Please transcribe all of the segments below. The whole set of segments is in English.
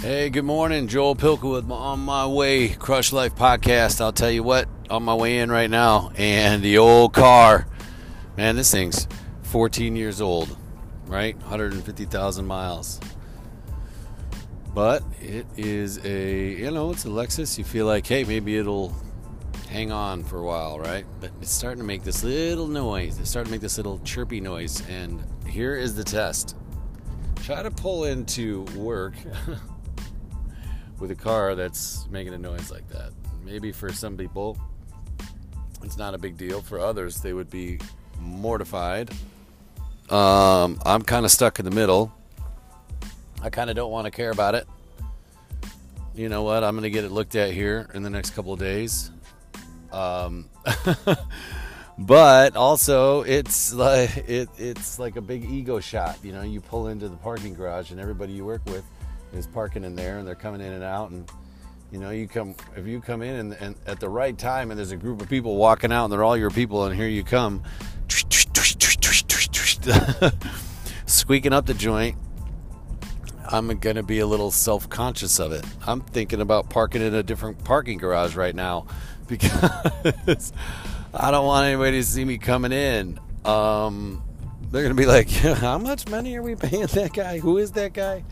Hey, good morning. Joel Pilka with my On My Way Crush Life podcast. I'll tell you what, on my way in right now, and the old car, man, this thing's 14 years old, right? 150,000 miles. But it is a, you know, it's a Lexus. You feel like, hey, maybe it'll hang on for a while, right? But it's starting to make this little noise. It's starting to make this little chirpy noise. And here is the test try to pull into work with a car that's making a noise like that. Maybe for some people, it's not a big deal. For others, they would be mortified. Um, I'm kind of stuck in the middle. I kind of don't want to care about it. You know what? I'm going to get it looked at here in the next couple of days. Um, but also, it's like it, it's like a big ego shot. You know, you pull into the parking garage, and everybody you work with is parking in there and they're coming in and out and you know you come if you come in and, and, at the right time and there's a group of people walking out and they're all your people and here you come squeaking up the joint i'm going to be a little self-conscious of it. I'm thinking about parking in a different parking garage right now because i don't want anybody to see me coming in. Um, they're going to be like how much money are we paying that guy? Who is that guy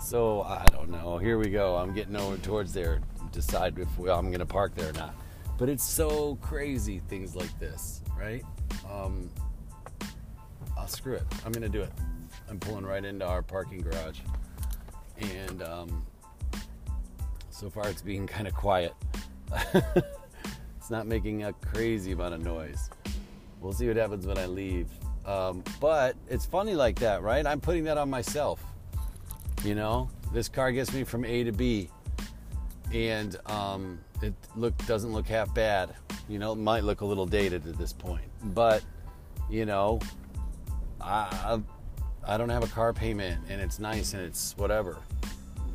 so I don't know. Here we go. I'm getting over towards there. Decide if we, I'm going to park there or not. But it's so crazy things like this, right? Um, I'll screw it. I'm going to do it. I'm pulling right into our parking garage, and um, so far it's being kind of quiet. it's not making a crazy amount of noise. We'll see what happens when I leave. Um, but it's funny like that, right? I'm putting that on myself you know, this car gets me from A to B, and um, it look doesn't look half bad. You know, it might look a little dated at this point, but you know, I I don't have a car payment, and it's nice, and it's whatever.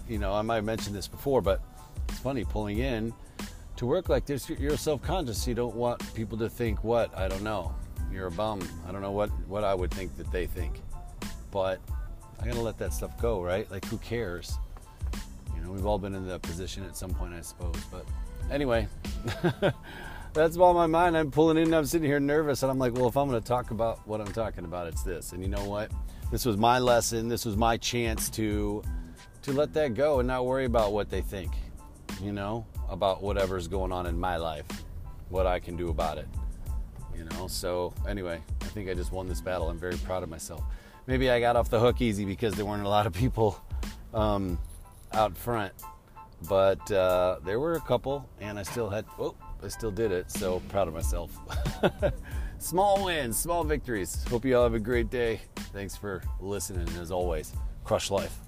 You know, I might have mentioned this before, but it's funny pulling in to work like this. You're self-conscious. You don't want people to think what I don't know. You're a bum. I don't know what what I would think that they think, but I gotta let that stuff go, right? Like, who cares? You know, we've all been in that position at some point, I suppose. But anyway, that's all my mind. I'm pulling in, I'm sitting here nervous, and I'm like, well, if I'm gonna talk about what I'm talking about, it's this. And you know what? This was my lesson. This was my chance to to let that go and not worry about what they think. You know, about whatever's going on in my life, what I can do about it. You know, so anyway, I think I just won this battle. I'm very proud of myself maybe I got off the hook easy because there weren't a lot of people um, out front. But uh, there were a couple, and I still had. Oh, I still did it. So proud of myself. small wins, small victories. Hope you all have a great day. Thanks for listening. As always, crush life.